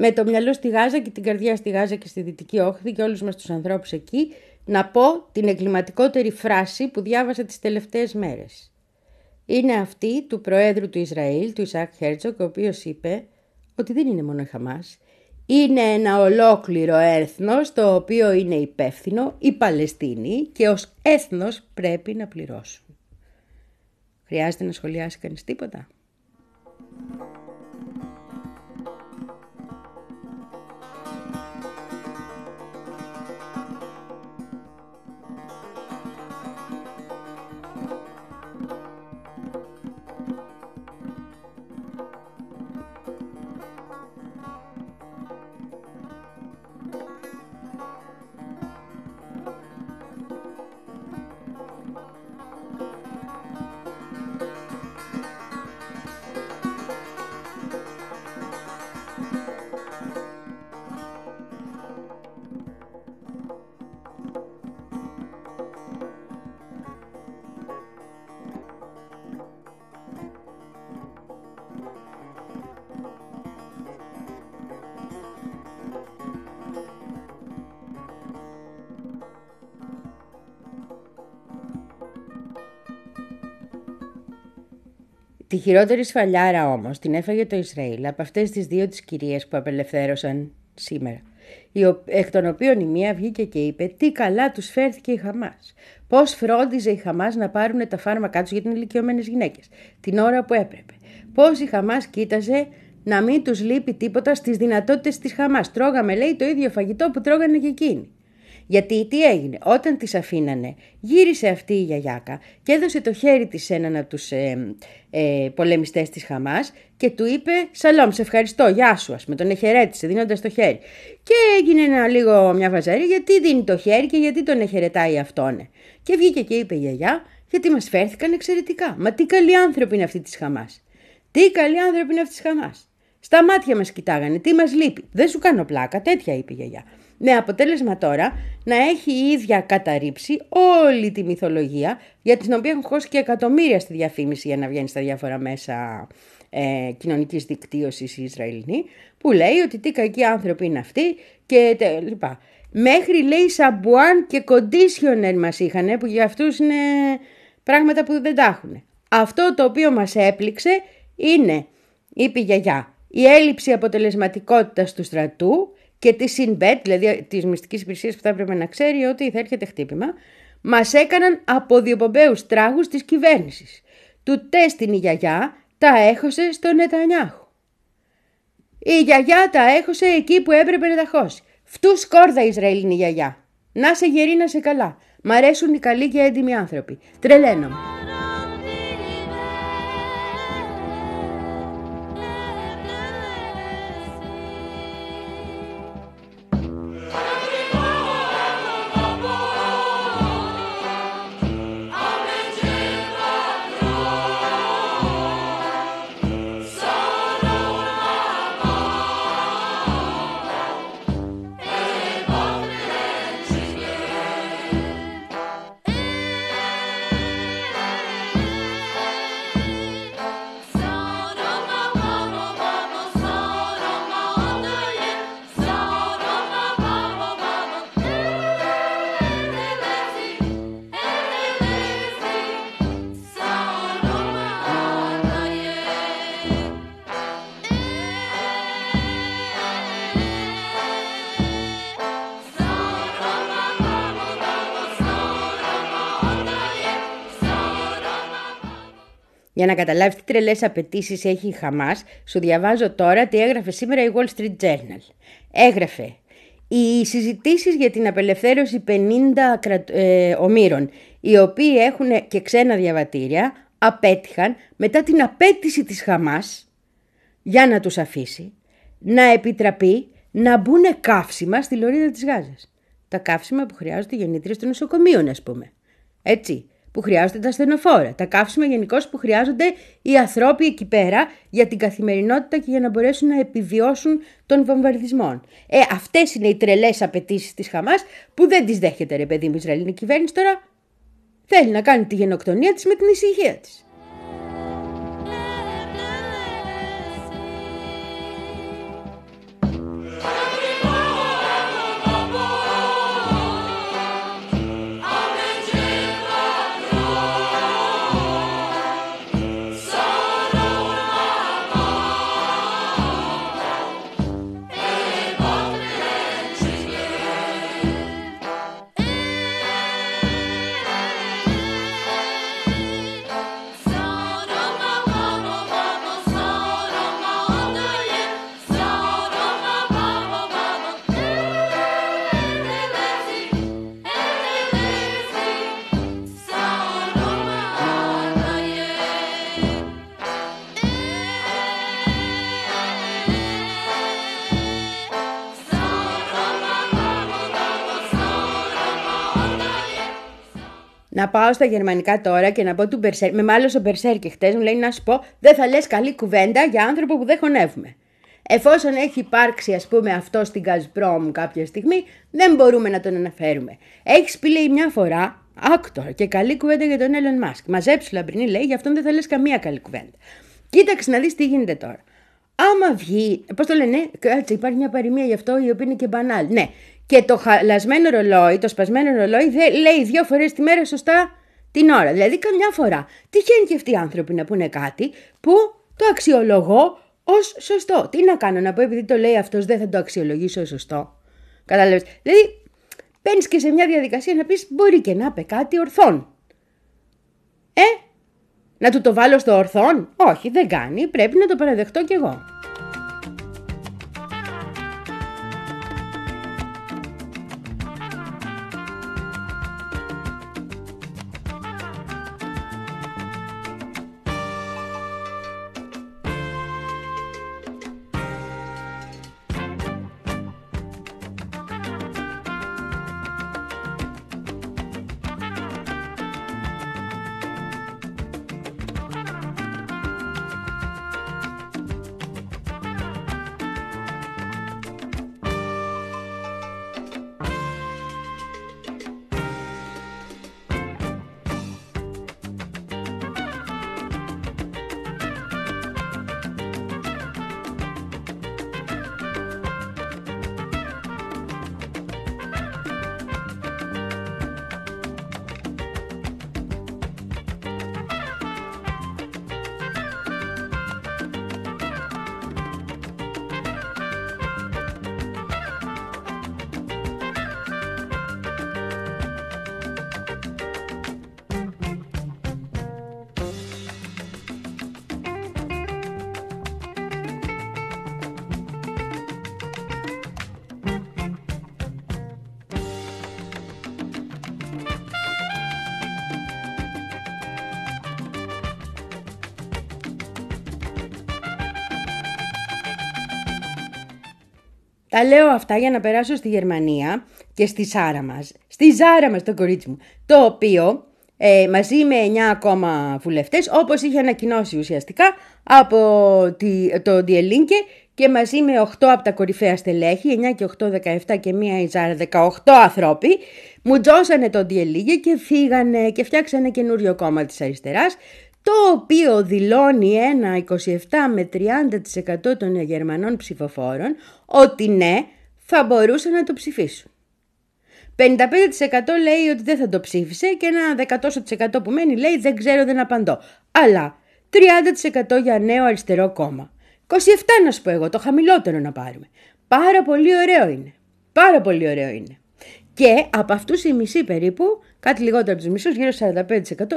Με το μυαλό στη Γάζα και την καρδιά στη Γάζα και στη Δυτική Όχθη και όλους μας τους ανθρώπους εκεί, να πω την εγκληματικότερη φράση που διάβασα τις τελευταίες μέρες. Είναι αυτή του Προέδρου του Ισραήλ, του Ισάκ Χέρτσοκ, ο οποίος είπε ότι δεν είναι μόνο η Χαμάς, είναι ένα ολόκληρο έθνος το οποίο είναι υπεύθυνο η Παλαιστίνη και ως έθνος πρέπει να πληρώσουν. Χρειάζεται να σχολιάσει κανείς τίποτα; Τη χειρότερη σφαλιάρα όμως την έφαγε το Ισραήλ από αυτές τις δύο τις κυρίες που απελευθέρωσαν σήμερα. Εκ των οποίων η μία βγήκε και είπε τι καλά τους φέρθηκε η Χαμάς. Πώς φρόντιζε η Χαμάς να πάρουν τα φάρμακά τους για την ηλικιωμένες γυναίκες. Την ώρα που έπρεπε. Πώς η Χαμάς κοίταζε να μην τους λείπει τίποτα στις δυνατότητες της Χαμάς. Τρώγαμε λέει το ίδιο φαγητό που τρώγανε και εκείνοι. Γιατί τι έγινε, όταν τις αφήνανε, γύρισε αυτή η γιαγιάκα και έδωσε το χέρι της σε έναν από τους ε, ε, πολεμιστές της Χαμάς και του είπε «Σαλόμ, σε ευχαριστώ, γεια σου», ας με τον εχαιρέτησε δίνοντας το χέρι. Και έγινε ένα λίγο μια βαζαρή γιατί δίνει το χέρι και γιατί τον εχαιρετάει αυτόν. Και βγήκε και είπε η γιαγιά γιατί μας φέρθηκαν εξαιρετικά. Μα τι καλοί άνθρωποι είναι αυτοί της Χαμάς. Τι καλοί άνθρωποι είναι αυτοί της Χαμάς. Στα μάτια μας κοιτάγανε, τι μας λείπει. Δεν σου κάνω πλάκα, τέτοια είπε η γιαγιά. Με αποτέλεσμα τώρα να έχει η ίδια καταρρύψει όλη τη μυθολογία για την οποία έχουν χώσει και εκατομμύρια στη διαφήμιση για να βγαίνει στα διάφορα μέσα ε, κοινωνικής δικτύωσης η Ισραηλινή που λέει ότι τι κακοί άνθρωποι είναι αυτοί και λοιπά. Μέχρι λέει σαμπουάν και κοντίσιονερ μας είχαν που για αυτούς είναι πράγματα που δεν τα έχουν. Αυτό το οποίο μας έπληξε είναι, είπε η γιαγιά, η έλλειψη αποτελεσματικότητας του στρατού και τη ΣΥΝΠΕΤ, δηλαδή της μυστικής υπηρεσίας που θα έπρεπε να ξέρει ότι θα έρχεται χτύπημα, μας έκαναν από διοπομπαίου τράγους της κυβέρνησης. Του τέστην η γιαγιά τα έχωσε στο Νετανιάχου. Η γιαγιά τα έχωσε εκεί που έπρεπε να τα χώσει. Φτού σκόρδα Ισραηλινή γιαγιά. Να σε γερή, να σε καλά. Μ' αρέσουν οι καλοί και έντιμοι άνθρωποι. Τρελαίνομαι. Για να καταλάβεις τι τρελές απαιτήσεις έχει η Χαμάς, σου διαβάζω τώρα τι έγραφε σήμερα η Wall Street Journal. Έγραφε οι συζητήσεις για την απελευθέρωση 50 ε, ομήρων, οι οποίοι έχουν και ξένα διαβατήρια, απέτυχαν μετά την απέτηση της Χαμάς για να τους αφήσει να επιτραπεί να μπουν καύσιμα στη λωρίδα της Γάζας. Τα καύσιμα που χρειάζονται οι γεννήτριες των νοσοκομείων, ας πούμε. Έτσι που χρειάζονται τα στενοφόρα, τα καύσιμα γενικώς που χρειάζονται οι ανθρώποι εκεί πέρα για την καθημερινότητα και για να μπορέσουν να επιβιώσουν των βομβαρδισμών. Ε, αυτές είναι οι τρελές απαιτήσεις της Χαμάς που δεν τις δέχεται, ρε παιδί μου, η Ισραηλινή κυβέρνηση τώρα. Θέλει να κάνει τη γενοκτονία της με την ησυχία της. Να πάω στα γερμανικά τώρα και να πω του Μπερσέρ. Με μάλωσε ο Μπερσέρ και χτες μου λέει να σου πω: Δεν θα λες καλή κουβέντα για άνθρωπο που δεν χωνεύουμε. Εφόσον έχει υπάρξει, ας πούμε, αυτό στην Gazprom κάποια στιγμή, δεν μπορούμε να τον αναφέρουμε. Έχεις πει, λέει, μια φορά, άκτορ και καλή κουβέντα για τον Έλον Μασκ. Μαζέψου λαμπρινή, λέει, γι' αυτόν δεν θα λες καμία καλή κουβέντα. Κοίταξε να δεις τι γίνεται τώρα. Άμα βγει, πώς το λένε, κάτσε, υπάρχει μια παροιμία γι' αυτό η οποία είναι και μπανάλ. Ναι, και το χαλασμένο ρολόι, το σπασμένο ρολόι, λέει δύο φορές τη μέρα σωστά την ώρα. Δηλαδή, καμιά φορά. Τυχαίνει και αυτοί οι άνθρωποι να πούνε κάτι που το αξιολογώ ως σωστό. Τι να κάνω, να πω επειδή το λέει αυτός, δεν θα το αξιολογήσω ως σωστό. Κατάλαβες. Δηλαδή, μπαίνει και σε μια διαδικασία να πεις μπορεί και να είπε κάτι ορθόν. Ε, να του το βάλω στο ορθόν; Όχι, δεν κάνει. Πρέπει να το παραδεχτώ κι εγώ. Τα λέω αυτά για να περάσω στη Γερμανία και στη Σάρα μας. Στη Ζάρα μας το κορίτσι μου. Το οποίο ε, μαζί με 9 ακόμα βουλευτές όπως είχε ανακοινώσει ουσιαστικά από το Διελίνκε και μαζί με 8 από τα κορυφαία στελέχη, 9 και 8, 17 και μία η Ζάρα, 18 ανθρώποι, μου τζώσανε το Διελίγε και φύγανε και φτιάξανε καινούριο κόμμα της αριστεράς, το οποίο δηλώνει ένα 27 με 30% των Γερμανών ψηφοφόρων ότι ναι, θα μπορούσαν να το ψηφίσουν. 55% λέει ότι δεν θα το ψήφισε και ένα 10% που μένει λέει δεν ξέρω δεν απαντώ. Αλλά 30% για νέο αριστερό κόμμα. 27 να σου πω εγώ, το χαμηλότερο να πάρουμε. Πάρα πολύ ωραίο είναι. Πάρα πολύ ωραίο είναι. Και από αυτούς οι μισοί περίπου, κάτι λιγότερο από τους μισούς, γύρω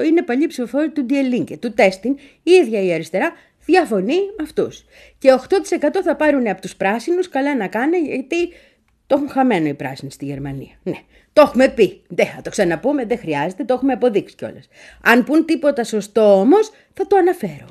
45% είναι παλιοί ψηφοφόροι του Διελίνκε, του Τέστην, η ίδια η αριστερά διαφωνεί με αυτούς. Και 8% θα πάρουν από τους πράσινους, καλά να κάνει, γιατί το έχουν χαμένο οι πράσινοι στη Γερμανία. Ναι, το έχουμε πει. Δεν θα το ξαναπούμε, δεν χρειάζεται, το έχουμε αποδείξει κιόλας. Αν πούν τίποτα σωστό όμως, θα το αναφέρω.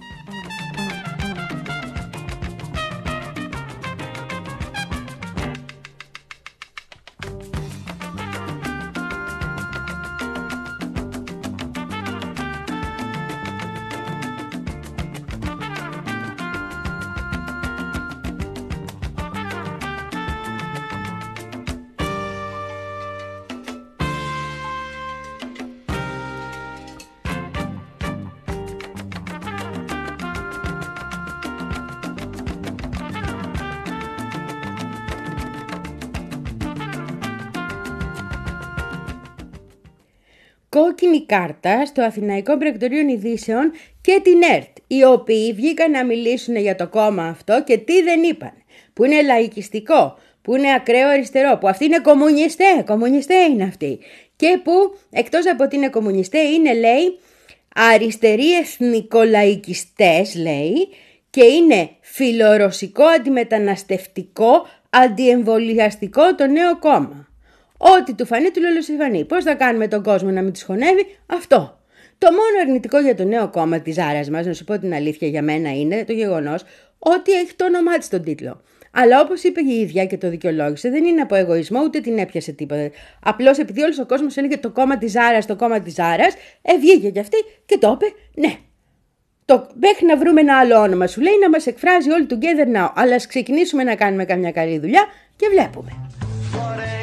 Κόκκινη κάρτα στο Αθηναϊκό Πρακτορείο Ειδήσεων και την ΕΡΤ, οι οποίοι βγήκαν να μιλήσουν για το κόμμα αυτό και τι δεν είπαν. Που είναι λαϊκιστικό, που είναι ακραίο αριστερό, που αυτοί είναι κομμουνιστέ, κομμουνιστέ είναι αυτοί. Και που εκτός από ότι είναι κομμουνιστέ είναι λέει αριστεροί εθνικολαϊκιστές λέει και είναι φιλορωσικό αντιμεταναστευτικό αντιεμβολιαστικό το νέο κόμμα. Ό,τι του φανεί του λολοσυφανεί. Πώς θα κάνουμε τον κόσμο να μην τη χωνεύει, αυτό. Το μόνο αρνητικό για το νέο κόμμα της Άρας μας, να σου πω την αλήθεια για μένα, είναι το γεγονός ότι έχει το όνομά της στον τίτλο. Αλλά όπως είπε η ίδια και το δικαιολόγησε, δεν είναι από εγωισμό ούτε την έπιασε τίποτα. Απλώς επειδή όλος ο κόσμος έλεγε το κόμμα της Ζάρα, το κόμμα της Ζάρα, ε, βγήκε κι αυτή και το είπε, ναι. Το, μέχρι να βρούμε ένα άλλο όνομα σου λέει να μας εκφράζει all together now. Αλλά ας ξεκινήσουμε να κάνουμε καμιά καλή δουλειά και βλέπουμε. Floating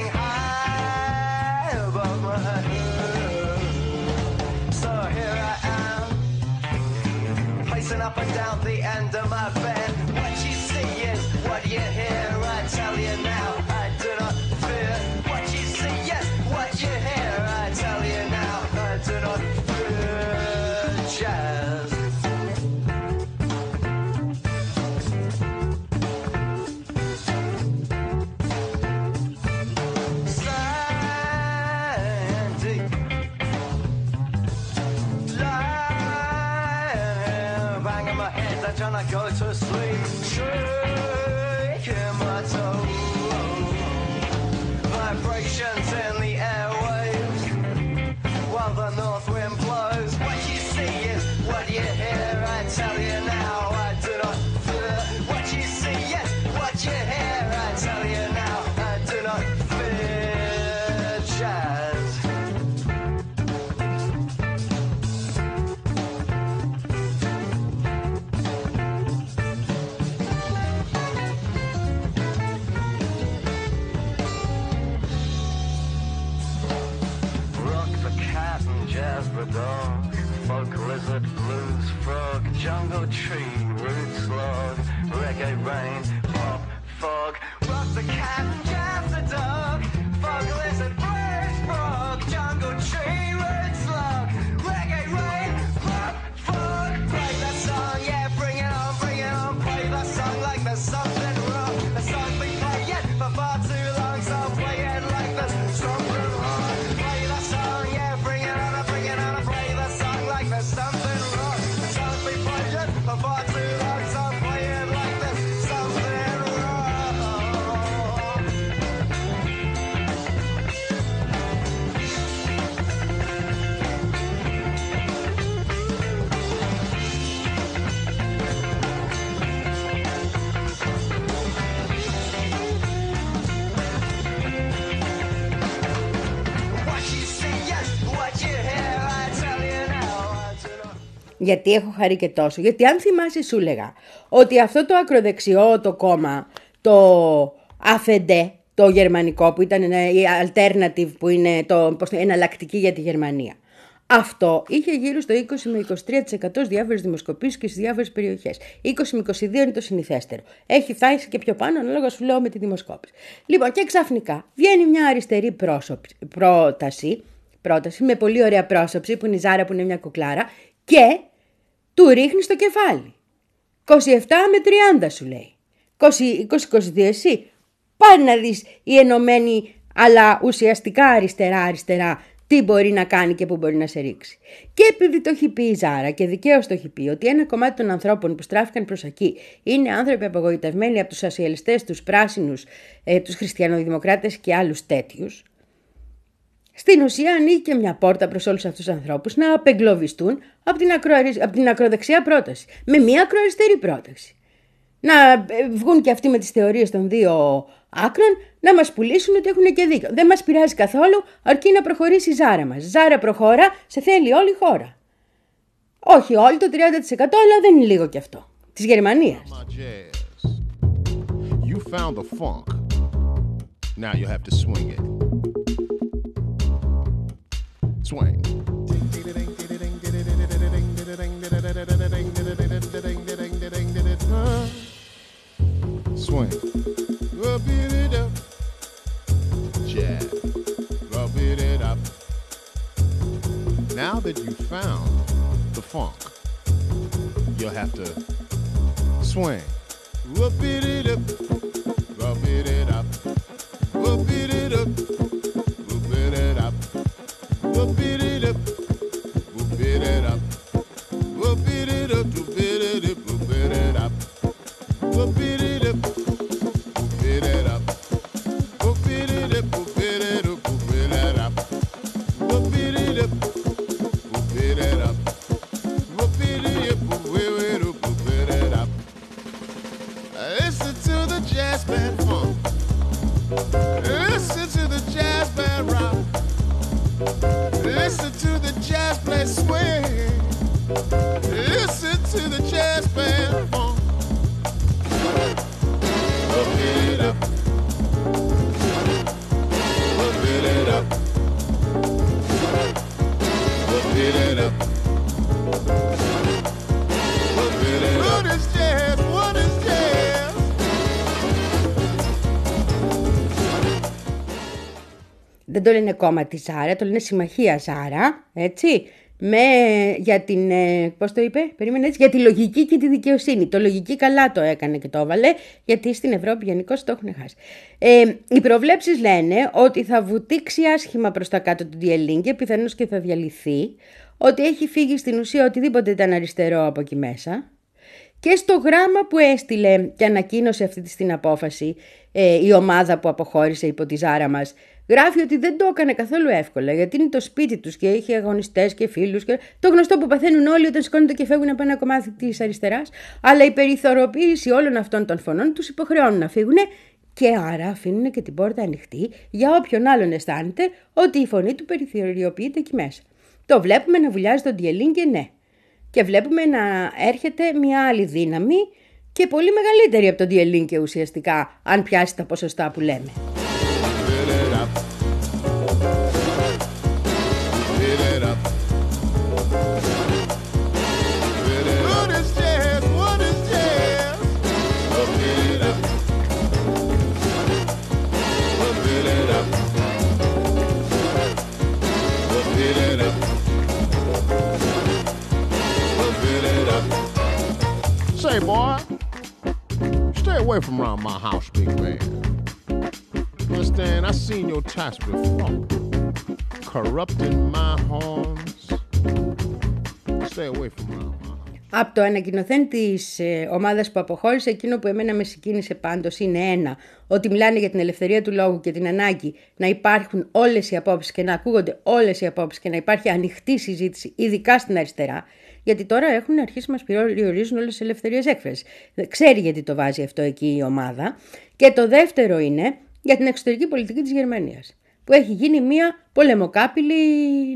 não, a sua Γιατί έχω χαρεί και τόσο. Γιατί αν θυμάσαι σου έλεγα ότι αυτό το ακροδεξιό το κόμμα, το ΑΦΕΝΤΕ, το γερμανικό που ήταν ένα- η alternative που είναι το, πώς το εναλλακτική για τη Γερμανία. Αυτό είχε γύρω στο 20 με 23% στις διάφορες δημοσκοπήσεις και στις διάφορες περιοχές. 20 με 22 είναι το συνηθέστερο. Έχει φτάσει και πιο πάνω, ανάλογα σου λέω με τη δημοσκόπηση. Λοιπόν, και ξαφνικά βγαίνει μια αριστερή πρόσωπ- πρόταση, πρόταση με πολύ ωραία πρόσωψη που είναι η Ζάρα που είναι μια κουκλάρα και του ρίχνεις στο κεφάλι. 27 με 30 σου λέει. 20-22 εσύ. Πάρε να δεις η ενωμένη αλλά ουσιαστικά αριστερά-αριστερά τι μπορεί να κάνει και πού μπορεί να σε ρίξει. Και επειδή το έχει πει η Ζάρα και δικαίως το έχει πει ότι ένα κομμάτι των ανθρώπων που στράφηκαν προς εκεί είναι άνθρωποι απογοητευμένοι από τους σοσιαλιστές, τους πράσινους, ε, τους χριστιανοδημοκράτες και άλλους τέτοιους, στην ουσία ανοίγει και μια πόρτα προς όλους αυτούς τους ανθρώπους να απεγκλωβιστούν από την, ακροαρι... από την ακροδεξιά πρόταση. Με μια ακροαριστερή πρόταση. Να ε, βγουν και αυτοί με τις θεωρίες των δύο άκρων να μας πουλήσουν ότι έχουν και δίκιο. Δεν μας πειράζει καθόλου αρκεί να προχωρήσει η Ζάρα μας. Ζάρα προχώρα, σε θέλει όλη η χώρα. Όχι όλοι το 30% αλλά δεν είναι λίγο κι αυτό. Της Γερμανίας. my jazz. You found the funk. Now you have to swing it. Swing. Swing. Rub it up. Jazz. Rub it up. Now that you found the funk, you'll have to swing. Whoop it up, rub it up, whoop it up, whoop it up, το λένε κόμμα της Ζάρα, το λένε συμμαχία Ζάρα, έτσι. Με, για την, ε, πώς το είπε, περίμενε έτσι, για τη λογική και τη δικαιοσύνη. Το λογική καλά το έκανε και το έβαλε, γιατί στην Ευρώπη γενικώ το έχουν χάσει. Ε, οι προβλέψεις λένε ότι θα βουτήξει άσχημα προς τα κάτω του Διελίν και πιθανώς και θα διαλυθεί, ότι έχει φύγει στην ουσία οτιδήποτε ήταν αριστερό από εκεί μέσα. Και στο γράμμα που έστειλε και ανακοίνωσε αυτή τη την απόφαση ε, η ομάδα που αποχώρησε υπό τη ζάρα μας, γράφει ότι δεν το έκανε καθόλου εύκολα γιατί είναι το σπίτι τους και έχει αγωνιστές και φίλους και το γνωστό που παθαίνουν όλοι όταν σηκώνονται και φεύγουν από ένα κομμάτι της αριστεράς, αλλά η περιθωριοποίηση όλων αυτών των φωνών τους υποχρεώνουν να φύγουν και άρα αφήνουν και την πόρτα ανοιχτή για όποιον άλλον αισθάνεται ότι η φωνή του περιθωριοποιείται εκεί μέσα. Το βλέπουμε να βουλιάζει τον Διελίν και ναι και βλέπουμε να έρχεται μια άλλη δύναμη και πολύ μεγαλύτερη από τον Διελίνκε ουσιαστικά, αν πιάσει τα ποσοστά που λέμε. Away from around my house, big man. Understand? I seen your tax before. Corrupting my horns. Stay away from around my house. Από το ανακοινωθέν της ε, ομάδας που αποχώρησε, εκείνο που εμένα με συγκίνησε πάντως είναι ένα, ότι μιλάνε για την ελευθερία του λόγου και την ανάγκη να υπάρχουν όλες οι απόψεις και να ακούγονται όλες οι απόψεις και να υπάρχει ανοιχτή συζήτηση, ειδικά στην αριστερά. Γιατί τώρα έχουν αρχίσει να μας περιορίζουν όλες τις ελευθερίες έκφρασης. Ξέρει γιατί το βάζει αυτό εκεί η ομάδα. Και το δεύτερο είναι για την εξωτερική πολιτική της Γερμανίας, που έχει γίνει μια πολεμοκάπηλη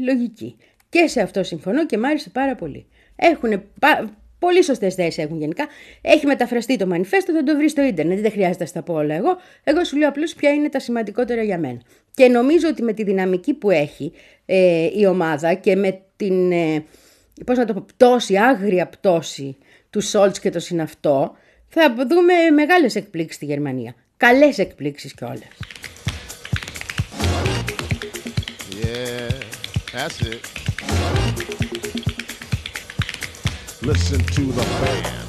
λογική. Και σε αυτό συμφωνώ και μ' άρεσε πάρα πολύ. Έχουν πα... πολύ σωστές θέσεις έχουν γενικά. Έχει μεταφραστεί το μανιφέστο, θα το βρει στο ίντερνετ. Δεν χρειάζεται να στα πω όλα εγώ. Εγώ σου λέω απλώς ποια είναι τα σημαντικότερα για μένα. Και νομίζω ότι με τη δυναμική που έχει ε, η ομάδα και με την ε, πώς να το πω, πτώση, άγρια πτώση του Σόλτς και το συναυτό, θα δούμε μεγάλες εκπλήξεις στη Γερμανία. Καλές εκπλήξεις κιόλας. Yeah, that's it. Listen to the band.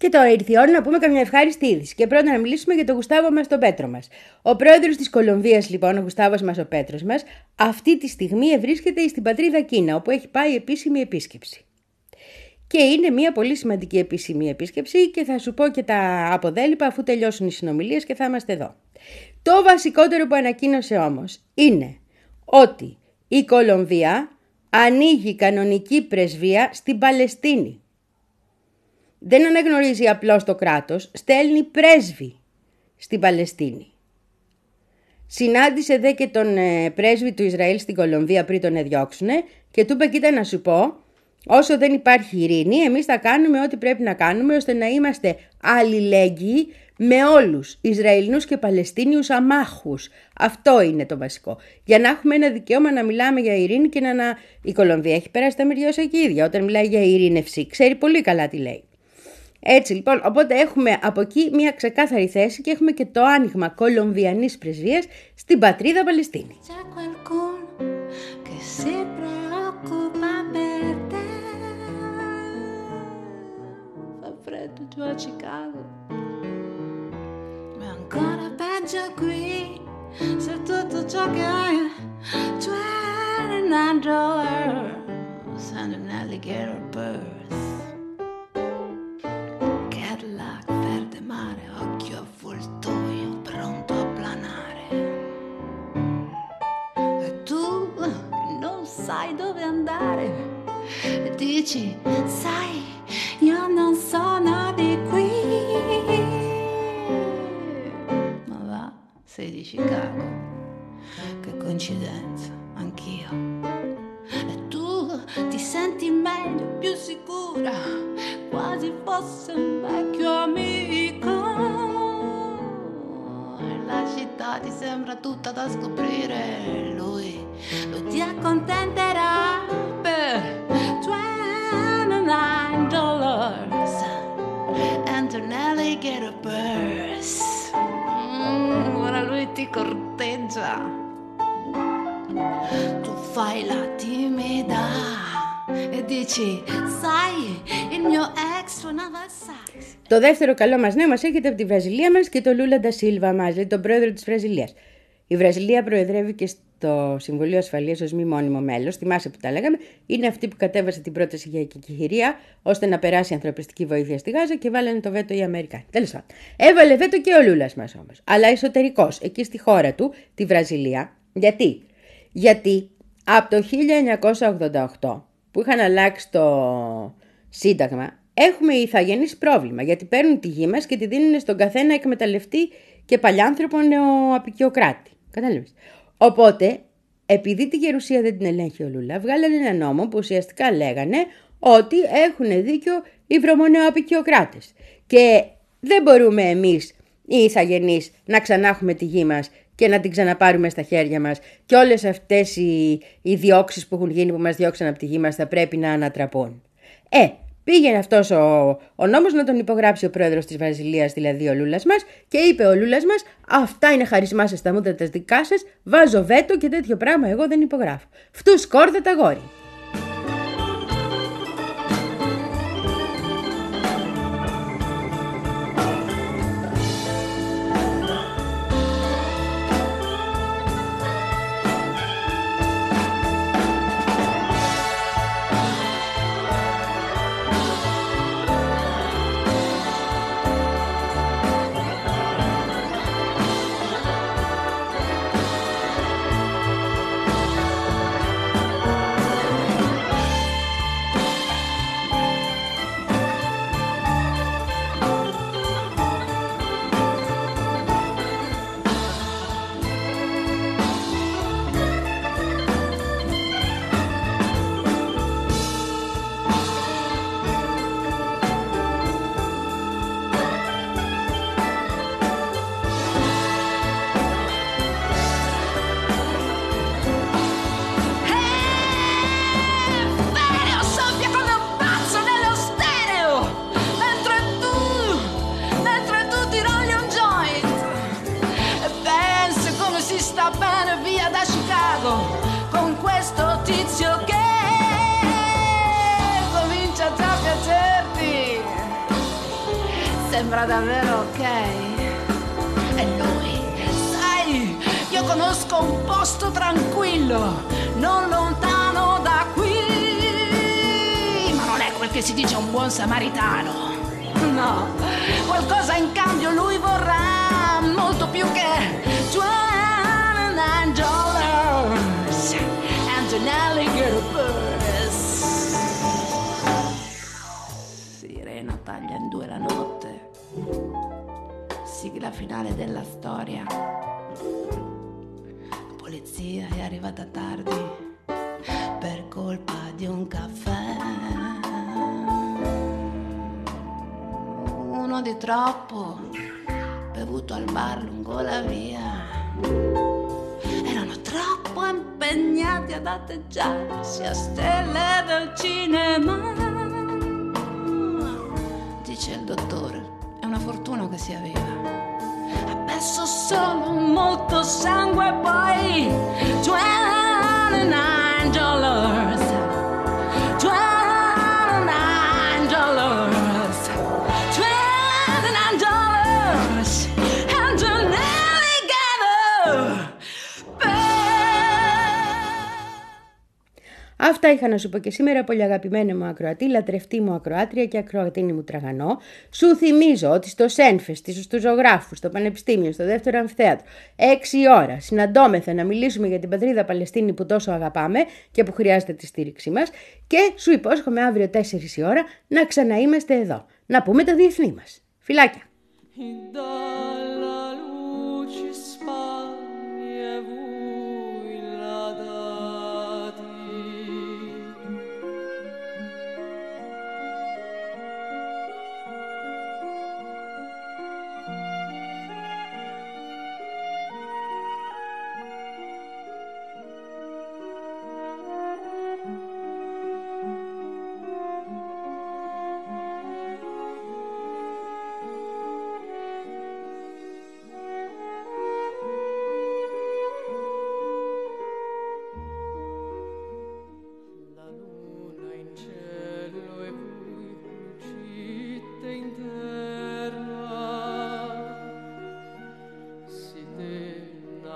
Και τώρα ήρθε η ώρα να πούμε καμιά ευχάριστη είδηση. Και πρώτα να μιλήσουμε για τον Γουστάβο μας, τον Πέτρο μας. Ο πρόεδρος της Κολομβίας, λοιπόν, ο Γουστάβος μας, ο Πέτρος μας, αυτή τη στιγμή βρίσκεται στην πατρίδα Κίνα, όπου έχει πάει επίσημη επίσκεψη. Και είναι μια πολύ σημαντική επίσημη επίσκεψη και θα σου πω και τα αποδέλυπα αφού τελειώσουν οι συνομιλίες και θα είμαστε εδώ. Το βασικότερο που ανακοίνωσε όμως είναι ότι η Κολομβία ανοίγει κανονική πρεσβεία στην Παλαιστίνη. Δεν αναγνωρίζει απλώς το κράτος, στέλνει πρέσβη στην Παλαιστίνη. Συνάντησε δε και τον ε, πρέσβη του Ισραήλ στην Κολομβία πριν τον εδιώξουνε και του είπε κοίτα να σου πω όσο δεν υπάρχει ειρήνη εμείς θα κάνουμε ό,τι πρέπει να κάνουμε ώστε να είμαστε αλληλέγγυοι με όλους Ισραηλινούς και Παλαιστίνιους αμάχους. Αυτό είναι το βασικό. Για να έχουμε ένα δικαίωμα να μιλάμε για ειρήνη και να... να... Η Κολομβία έχει περάσει τα μεριώσα και ίδια όταν μιλάει για ειρήνευση. Ξέρει πολύ καλά τι λέει. Έτσι λοιπόν, οπότε έχουμε από εκεί μια ξεκάθαρη θέση και έχουμε και το άνοιγμα κολομβιανής πρεσβείας στην πατρίδα Παλαιστίνη. C'è qualcuno che si sai dove andare, dici, sai, io non sono di qui. Ma va, sei di Chicago, che coincidenza, anch'io. E tu ti senti meglio, più sicura, quasi fosse un ti sembra tutta da scoprire. Lui, lui ti accontenterà per 29 dollars and an alligator purse. Mm, ora lui ti corteggia. Tu fai la timida e dici, sai, il mio ex. Το δεύτερο καλό μας νέο μας έρχεται από τη Βραζιλία μας και το Λούλα Ντασίλβα μας, λέει τον πρόεδρο της Βραζιλίας. Η Βραζιλία προεδρεύει και στο Συμβουλίο Ασφαλείας ως μη μόνιμο μέλος. Θυμάσαι που τα λέγαμε. Είναι αυτή που κατέβασε την πρόταση για εκεχηρία ώστε να περάσει η ανθρωπιστική βοήθεια στη Γάζα και βάλανε το βέτο οι Αμερικάνοι. Τέλος πάντων. Έβαλε βέτο και ο Λούλας μας όμως. Αλλά εσωτερικός, εκεί στη χώρα του, τη Βραζιλία. Γιατί; Γιατί από το 1988 που είχαν αλλάξει το Σύνταγμα, έχουμε ηθαγενείς πρόβλημα, γιατί παίρνουν τη γη μας και τη δίνουν στον καθένα εκμεταλλευτή και παλιάνθρωπο νεοαπικιοκράτη. Κατάλαβες. Οπότε, επειδή τη γερουσία δεν την ελέγχει ο Λούλα, βγάλανε ένα νόμο που ουσιαστικά λέγανε ότι έχουν δίκιο οι βρωμονεοαπικιοκράτες. Και δεν μπορούμε εμείς οι ηθαγενείς να ξανά έχουμε τη γη μας και να την ξαναπάρουμε στα χέρια μας και όλες αυτές οι, οι διώξεις που έχουν γίνει που μας διώξαν από τη γη μας θα πρέπει να ανατραπούν. Ε, πήγαινε αυτός ο, ο νόμος να τον υπογράψει ο πρόεδρος της Βραζιλίας, δηλαδή ο Λούλας μας και είπε ο Λούλας μας αυτά είναι χαρισμά σας τα μούτρα τα δικά σας, βάζω βέτο και τέτοιο πράγμα εγώ δεν υπογράφω. Φτού σκόρδα τα γόρι. Posto tranquillo Non lontano da qui. Ma non è quel che si dice un buon samaritano. No, qualcosa in cambio lui vorrà Molto più che 29 dollars And an alligator purse Sirena taglia in due la notte. Sigla finale della storia polizia è arrivata tardi per colpa di un caffè. Uno di troppo, bevuto al bar lungo la via. Erano troppo impegnati ad atteggiarsi a stelle del cinema. Dice il dottore, è una fortuna che sia viva. Adesso sono molto sangue poi 1209 dollars Αυτά είχα να σου πω και σήμερα, πολύ αγαπημένη μου ακροατή, λατρευτή μου ακροάτρια και ακροατίνη μου τραγανό. Σου θυμίζω ότι στο Σένφε, στους ζωγράφους, στο Πανεπιστήμιο, στο δεύτερο αμφιθέατρο, 6 ώρα, συναντώμεθα να μιλήσουμε για την πατρίδα Παλαιστίνη που τόσο αγαπάμε και που χρειάζεται τη στήριξή μας. Και σου υπόσχομαι αύριο 4 η ώρα να ξαναείμαστε εδώ. Να πούμε το διεθνή μας. Φιλάκια!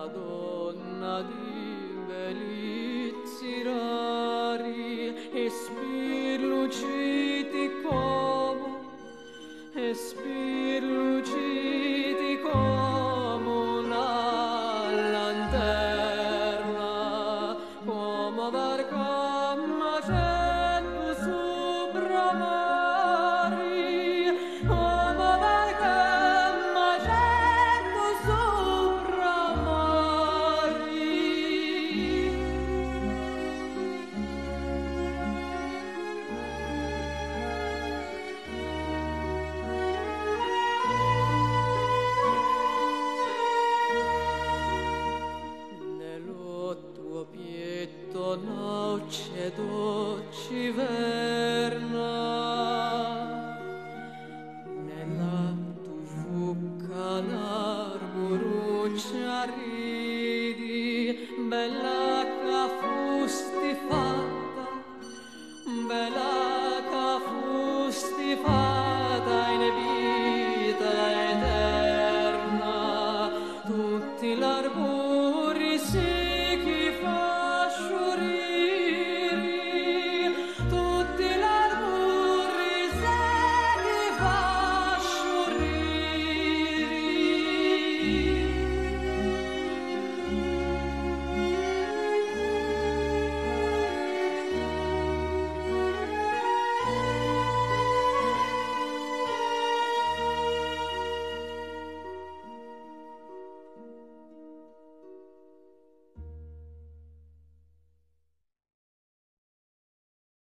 Senhor.